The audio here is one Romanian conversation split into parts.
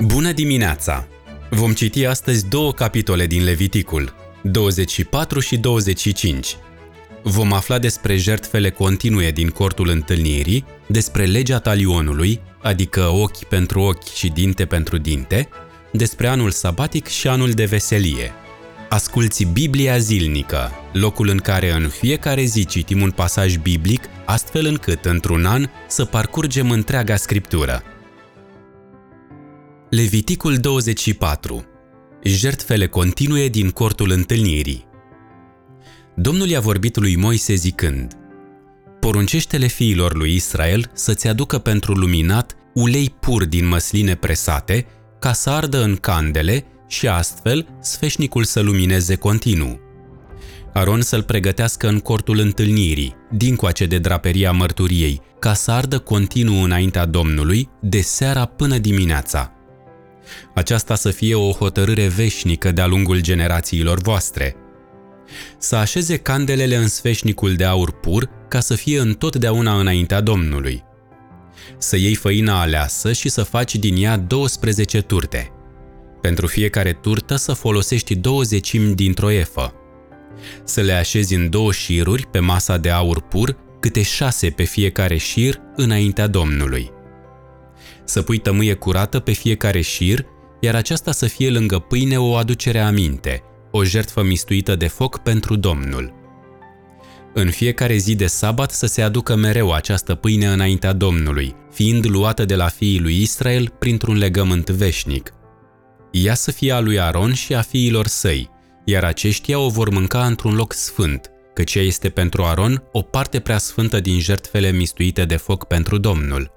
Bună dimineața! Vom citi astăzi două capitole din Leviticul, 24 și 25. Vom afla despre jertfele continue din cortul întâlnirii, despre legea talionului, adică ochi pentru ochi și dinte pentru dinte, despre anul sabatic și anul de veselie. Asculți Biblia zilnică, locul în care în fiecare zi citim un pasaj biblic, astfel încât, într-un an, să parcurgem întreaga scriptură. Leviticul 24 Jertfele continue din cortul întâlnirii Domnul i-a vorbit lui Moise zicând Poruncește-le fiilor lui Israel să-ți aducă pentru luminat ulei pur din măsline presate, ca să ardă în candele și astfel sfeșnicul să lumineze continuu. Aron să-l pregătească în cortul întâlnirii, dincoace de draperia mărturiei, ca să ardă continuu înaintea Domnului, de seara până dimineața. Aceasta să fie o hotărâre veșnică de-a lungul generațiilor voastre. Să așeze candelele în sfeșnicul de aur pur, ca să fie întotdeauna înaintea Domnului. Să iei făina aleasă și să faci din ea 12 turte – pentru fiecare turtă să folosești două zecimi dintr-o efă. Să le așezi în două șiruri pe masa de aur pur, câte șase pe fiecare șir înaintea Domnului. Să pui tămâie curată pe fiecare șir, iar aceasta să fie lângă pâine o aducere aminte, o jertfă mistuită de foc pentru Domnul. În fiecare zi de sabat să se aducă mereu această pâine înaintea Domnului, fiind luată de la fiii lui Israel printr-un legământ veșnic. Ea să fie a lui Aron și a fiilor săi, iar aceștia o vor mânca într-un loc sfânt, căci ea este pentru Aron o parte prea sfântă din jertfele mistuite de foc pentru Domnul.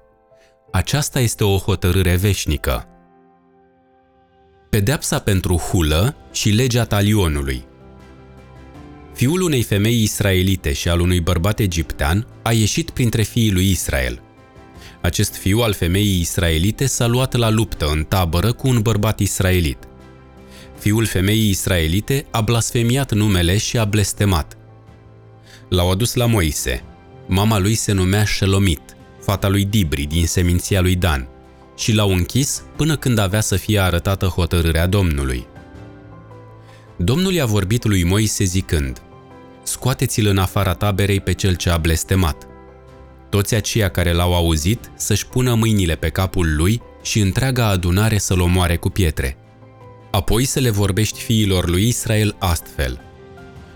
Aceasta este o hotărâre veșnică. Pedeapsa pentru hulă și legea talionului Fiul unei femei israelite și al unui bărbat egiptean a ieșit printre fiii lui Israel – acest fiu al femeii israelite s-a luat la luptă în tabără cu un bărbat israelit. Fiul femeii israelite a blasfemiat numele și a blestemat. L-au adus la Moise. Mama lui se numea Shelomit, fata lui Dibri din seminția lui Dan, și l-au închis până când avea să fie arătată hotărârea Domnului. Domnul i-a vorbit lui Moise zicând, Scoateți-l în afara taberei pe cel ce a blestemat. Toți aceia care l-au auzit să-și pună mâinile pe capul lui și întreaga adunare să-l omoare cu pietre. Apoi să le vorbești fiilor lui Israel astfel.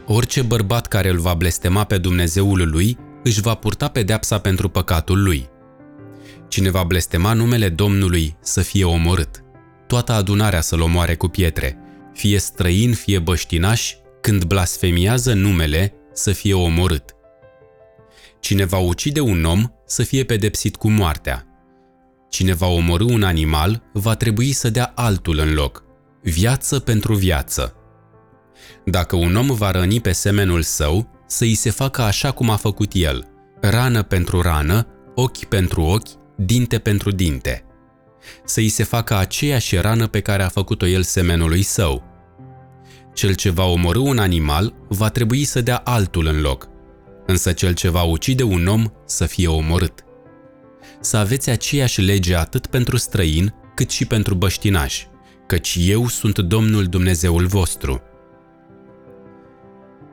Orice bărbat care îl va blestema pe Dumnezeul lui își va purta pedeapsa pentru păcatul lui. Cine va blestema numele Domnului să fie omorât. Toată adunarea să-l omoare cu pietre, fie străin, fie băștinaș, când blasfemiază numele să fie omorât. Cine va ucide un om să fie pedepsit cu moartea. Cine va omorâ un animal va trebui să dea altul în loc. Viață pentru viață. Dacă un om va răni pe semenul său, să îi se facă așa cum a făcut el, rană pentru rană, ochi pentru ochi, dinte pentru dinte. Să îi se facă aceeași rană pe care a făcut-o el semenului său. Cel ce va omorâ un animal va trebui să dea altul în loc, însă cel ce va ucide un om să fie omorât. Să aveți aceeași lege atât pentru străin cât și pentru băștinași, căci eu sunt Domnul Dumnezeul vostru.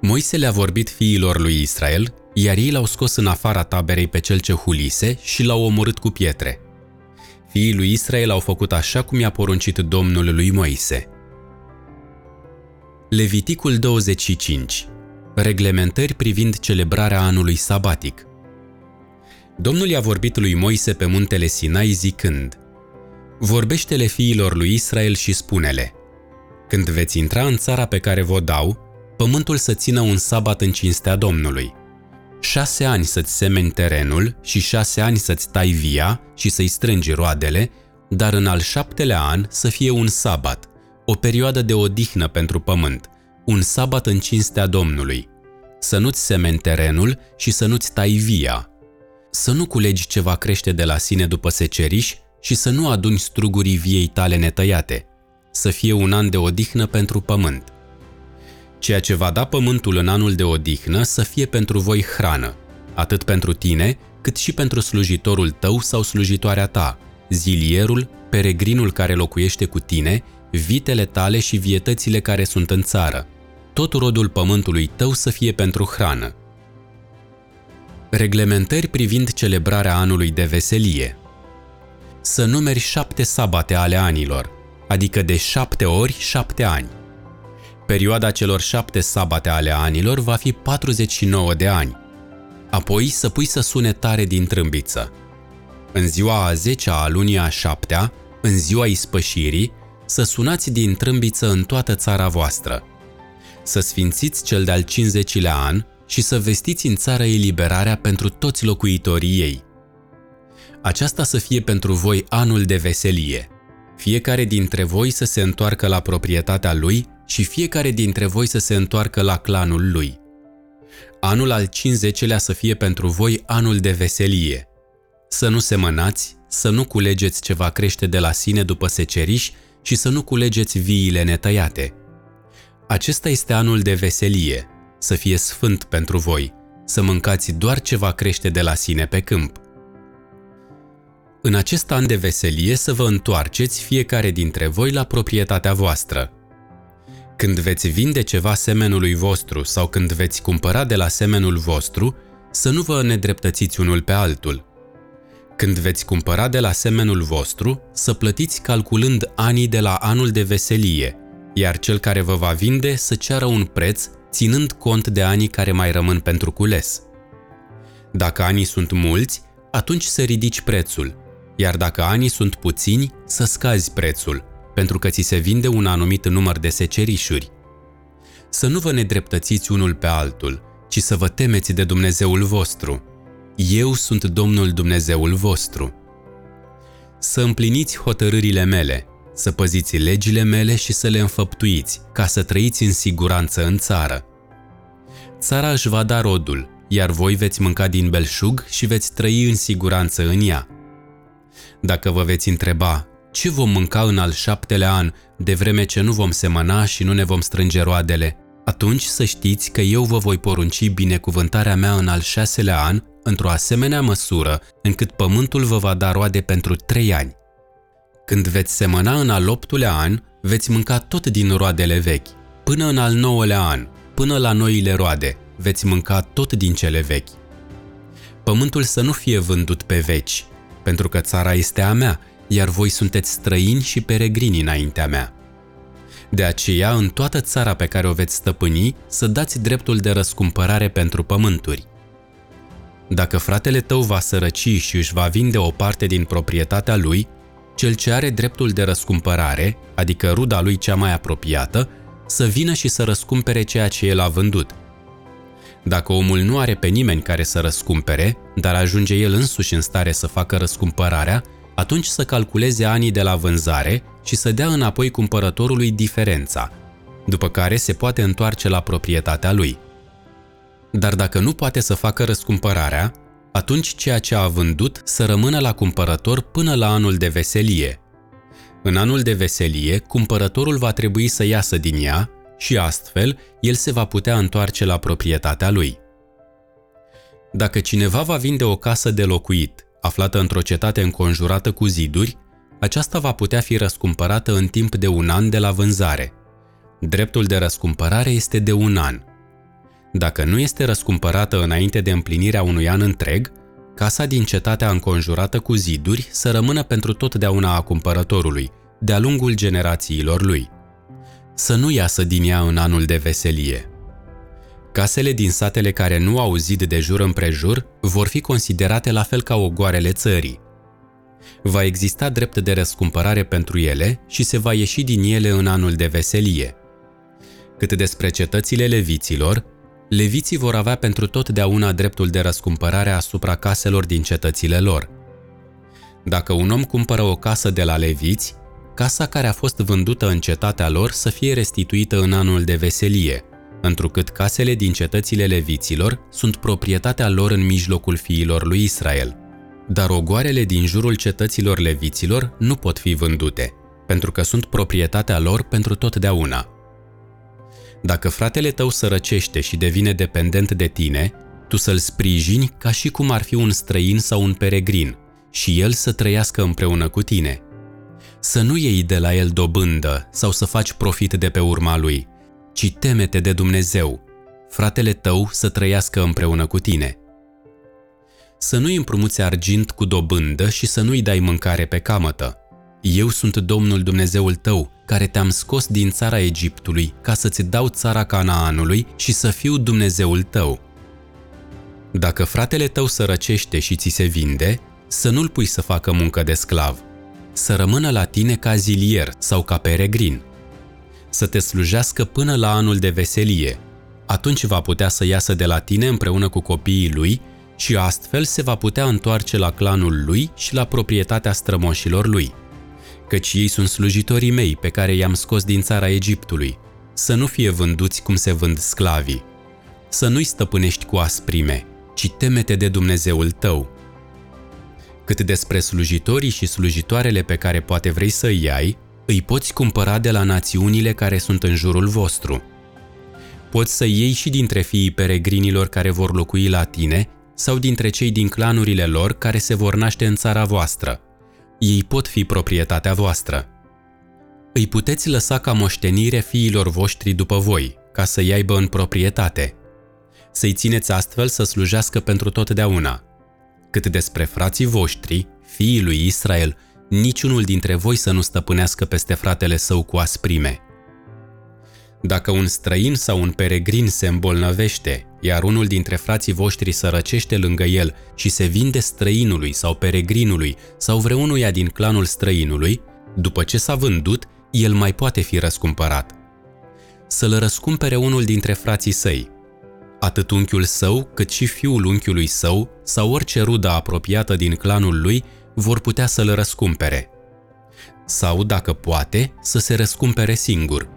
Moise le-a vorbit fiilor lui Israel, iar ei l-au scos în afara taberei pe cel ce hulise și l-au omorât cu pietre. Fiii lui Israel au făcut așa cum i-a poruncit Domnul lui Moise. Leviticul 25 Reglementări privind celebrarea anului sabatic. Domnul i-a vorbit lui Moise pe muntele Sinai zicând Vorbește-le fiilor lui Israel și spune-le Când veți intra în țara pe care vă dau, pământul să țină un sabat în cinstea Domnului. Șase ani să-ți semeni terenul și șase ani să-ți tai via și să-i strângi roadele, dar în al șaptelea an să fie un sabat, o perioadă de odihnă pentru pământ, un sabat în cinstea Domnului, să nu-ți semeni terenul și să nu-ți tai via, să nu culegi ce va crește de la sine după seceriș și să nu aduni strugurii viei tale netăiate, să fie un an de odihnă pentru pământ. Ceea ce va da pământul în anul de odihnă să fie pentru voi hrană, atât pentru tine, cât și pentru slujitorul tău sau slujitoarea ta, zilierul, peregrinul care locuiește cu tine, vitele tale și vietățile care sunt în țară. Tot rodul pământului tău să fie pentru hrană. Reglementări privind celebrarea anului de veselie. Să numeri șapte sabate ale anilor, adică de șapte ori șapte ani. Perioada celor șapte sabate ale anilor va fi 49 de ani. Apoi să pui să sune tare din trâmbiță. În ziua a zecea a lunii a șaptea, în ziua ispășirii, să sunați din trâmbiță în toată țara voastră. Să sfințiți cel de-al 50-lea an și să vestiți în țară eliberarea pentru toți locuitorii ei. Aceasta să fie pentru voi anul de veselie. Fiecare dintre voi să se întoarcă la proprietatea lui și fiecare dintre voi să se întoarcă la clanul lui. Anul al 50-lea să fie pentru voi anul de veselie. Să nu semănați, să nu culegeți ce va crește de la sine după seceriș și să nu culegeți viile netăiate. Acesta este anul de veselie, să fie sfânt pentru voi, să mâncați doar ce va crește de la sine pe câmp. În acest an de veselie să vă întoarceți fiecare dintre voi la proprietatea voastră. Când veți vinde ceva semenului vostru sau când veți cumpăra de la semenul vostru, să nu vă nedreptățiți unul pe altul. Când veți cumpăra de la semenul vostru, să plătiți calculând anii de la anul de veselie, iar cel care vă va vinde să ceară un preț ținând cont de anii care mai rămân pentru cules. Dacă anii sunt mulți, atunci să ridici prețul, iar dacă anii sunt puțini, să scazi prețul, pentru că ți se vinde un anumit număr de secerișuri. Să nu vă nedreptățiți unul pe altul, ci să vă temeți de Dumnezeul vostru. Eu sunt Domnul Dumnezeul vostru. Să împliniți hotărârile mele, să păziți legile mele și să le înfăptuiți, ca să trăiți în siguranță în țară. Țara își va da rodul, iar voi veți mânca din belșug și veți trăi în siguranță în ea. Dacă vă veți întreba, ce vom mânca în al șaptelea an, de vreme ce nu vom semăna și nu ne vom strânge roadele? Atunci să știți că eu vă voi porunci binecuvântarea mea în al șaselea an, într-o asemenea măsură, încât pământul vă va da roade pentru trei ani. Când veți semăna în al optulea an, veți mânca tot din roadele vechi. Până în al nouălea an, până la noile roade, veți mânca tot din cele vechi. Pământul să nu fie vândut pe veci, pentru că țara este a mea, iar voi sunteți străini și peregrini înaintea mea. De aceea, în toată țara pe care o veți stăpâni, să dați dreptul de răscumpărare pentru pământuri. Dacă fratele tău va sărăci și își va vinde o parte din proprietatea lui, cel ce are dreptul de răscumpărare, adică ruda lui cea mai apropiată, să vină și să răscumpere ceea ce el a vândut. Dacă omul nu are pe nimeni care să răscumpere, dar ajunge el însuși în stare să facă răscumpărarea, atunci să calculeze anii de la vânzare și să dea înapoi cumpărătorului diferența, după care se poate întoarce la proprietatea lui. Dar dacă nu poate să facă răscumpărarea, atunci ceea ce a vândut să rămână la cumpărător până la anul de veselie. În anul de veselie, cumpărătorul va trebui să iasă din ea și astfel el se va putea întoarce la proprietatea lui. Dacă cineva va vinde o casă de locuit, aflată într-o cetate înconjurată cu ziduri, aceasta va putea fi răscumpărată în timp de un an de la vânzare. Dreptul de răscumpărare este de un an – dacă nu este răscumpărată înainte de împlinirea unui an întreg, casa din cetatea înconjurată cu ziduri să rămână pentru totdeauna a cumpărătorului, de-a lungul generațiilor lui. Să nu iasă din ea în anul de veselie. Casele din satele care nu au zid de jur împrejur vor fi considerate la fel ca ogoarele țării. Va exista drept de răscumpărare pentru ele și se va ieși din ele în anul de veselie. Cât despre cetățile leviților, leviții vor avea pentru totdeauna dreptul de răscumpărare asupra caselor din cetățile lor. Dacă un om cumpără o casă de la leviți, casa care a fost vândută în cetatea lor să fie restituită în anul de veselie, întrucât casele din cetățile leviților sunt proprietatea lor în mijlocul fiilor lui Israel. Dar ogoarele din jurul cetăților leviților nu pot fi vândute, pentru că sunt proprietatea lor pentru totdeauna – dacă fratele tău sărăcește și devine dependent de tine, tu să-l sprijini ca și cum ar fi un străin sau un peregrin și el să trăiască împreună cu tine. Să nu iei de la el dobândă sau să faci profit de pe urma lui, ci temete de Dumnezeu, fratele tău să trăiască împreună cu tine. Să nu-i împrumuți argint cu dobândă și să nu-i dai mâncare pe camătă. Eu sunt Domnul Dumnezeul tău, care te-am scos din țara Egiptului ca să-ți dau țara Canaanului și să fiu Dumnezeul tău. Dacă fratele tău sărăcește și ți se vinde, să nu-l pui să facă muncă de sclav, să rămână la tine ca zilier sau ca peregrin, să te slujească până la anul de veselie. Atunci va putea să iasă de la tine împreună cu copiii lui și astfel se va putea întoarce la clanul lui și la proprietatea strămoșilor lui. Căci ei sunt slujitorii mei pe care i-am scos din țara Egiptului, să nu fie vânduți cum se vând sclavii. Să nu-i stăpânești cu asprime, ci temete de Dumnezeul tău. Cât despre slujitorii și slujitoarele pe care poate vrei să îi ai, îi poți cumpăra de la națiunile care sunt în jurul vostru. Poți să iei și dintre fiii peregrinilor care vor locui la tine sau dintre cei din clanurile lor care se vor naște în țara voastră. Ei pot fi proprietatea voastră. Îi puteți lăsa ca moștenire fiilor voștri după voi, ca să-i aibă în proprietate. Să-i țineți astfel să slujească pentru totdeauna. Cât despre frații voștri, fiii lui Israel, niciunul dintre voi să nu stăpânească peste fratele său cu asprime. Dacă un străin sau un peregrin se îmbolnăvește, iar unul dintre frații voștri sărăcește lângă el și se vinde străinului sau peregrinului sau vreunuia din clanul străinului, după ce s-a vândut, el mai poate fi răscumpărat. Să-l răscumpere unul dintre frații săi, atât unchiul său cât și fiul unchiului său sau orice rudă apropiată din clanul lui vor putea să-l răscumpere. Sau, dacă poate, să se răscumpere singur.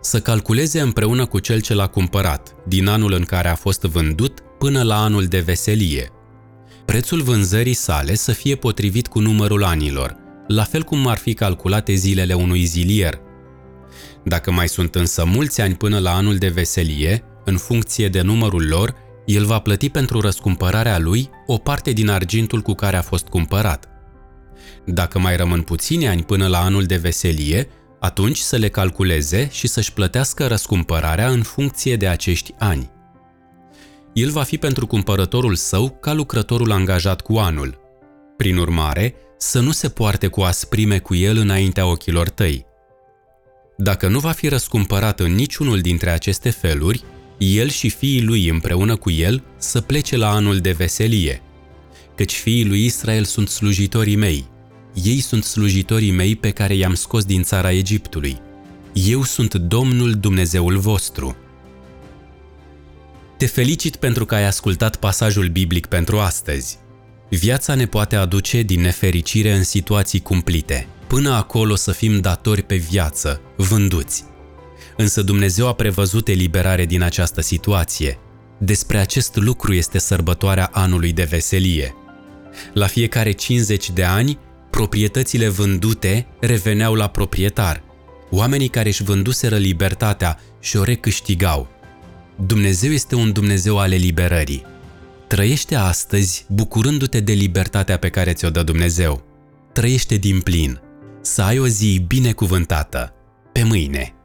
Să calculeze împreună cu cel ce l-a cumpărat, din anul în care a fost vândut până la anul de veselie. Prețul vânzării sale să fie potrivit cu numărul anilor, la fel cum ar fi calculate zilele unui zilier. Dacă mai sunt însă mulți ani până la anul de veselie, în funcție de numărul lor, el va plăti pentru răscumpărarea lui o parte din argintul cu care a fost cumpărat. Dacă mai rămân puțini ani până la anul de veselie, atunci să le calculeze și să-și plătească răscumpărarea în funcție de acești ani. El va fi pentru cumpărătorul său ca lucrătorul angajat cu anul. Prin urmare, să nu se poarte cu asprime cu el înaintea ochilor tăi. Dacă nu va fi răscumpărat în niciunul dintre aceste feluri, el și fiii lui împreună cu el să plece la anul de veselie. Căci fiii lui Israel sunt slujitorii mei. Ei sunt slujitorii mei pe care i-am scos din țara Egiptului. Eu sunt Domnul Dumnezeul vostru. Te felicit pentru că ai ascultat pasajul biblic pentru astăzi. Viața ne poate aduce din nefericire în situații cumplite. Până acolo să fim datori pe viață, vânduți, Însă Dumnezeu a prevăzut eliberare din această situație. Despre acest lucru este sărbătoarea anului de veselie. La fiecare 50 de ani, proprietățile vândute reveneau la proprietar. Oamenii care își vânduseră libertatea și o recâștigau. Dumnezeu este un Dumnezeu al eliberării. Trăiește astăzi bucurându-te de libertatea pe care ți-o dă Dumnezeu. Trăiește din plin. Să ai o zi binecuvântată. Pe mâine!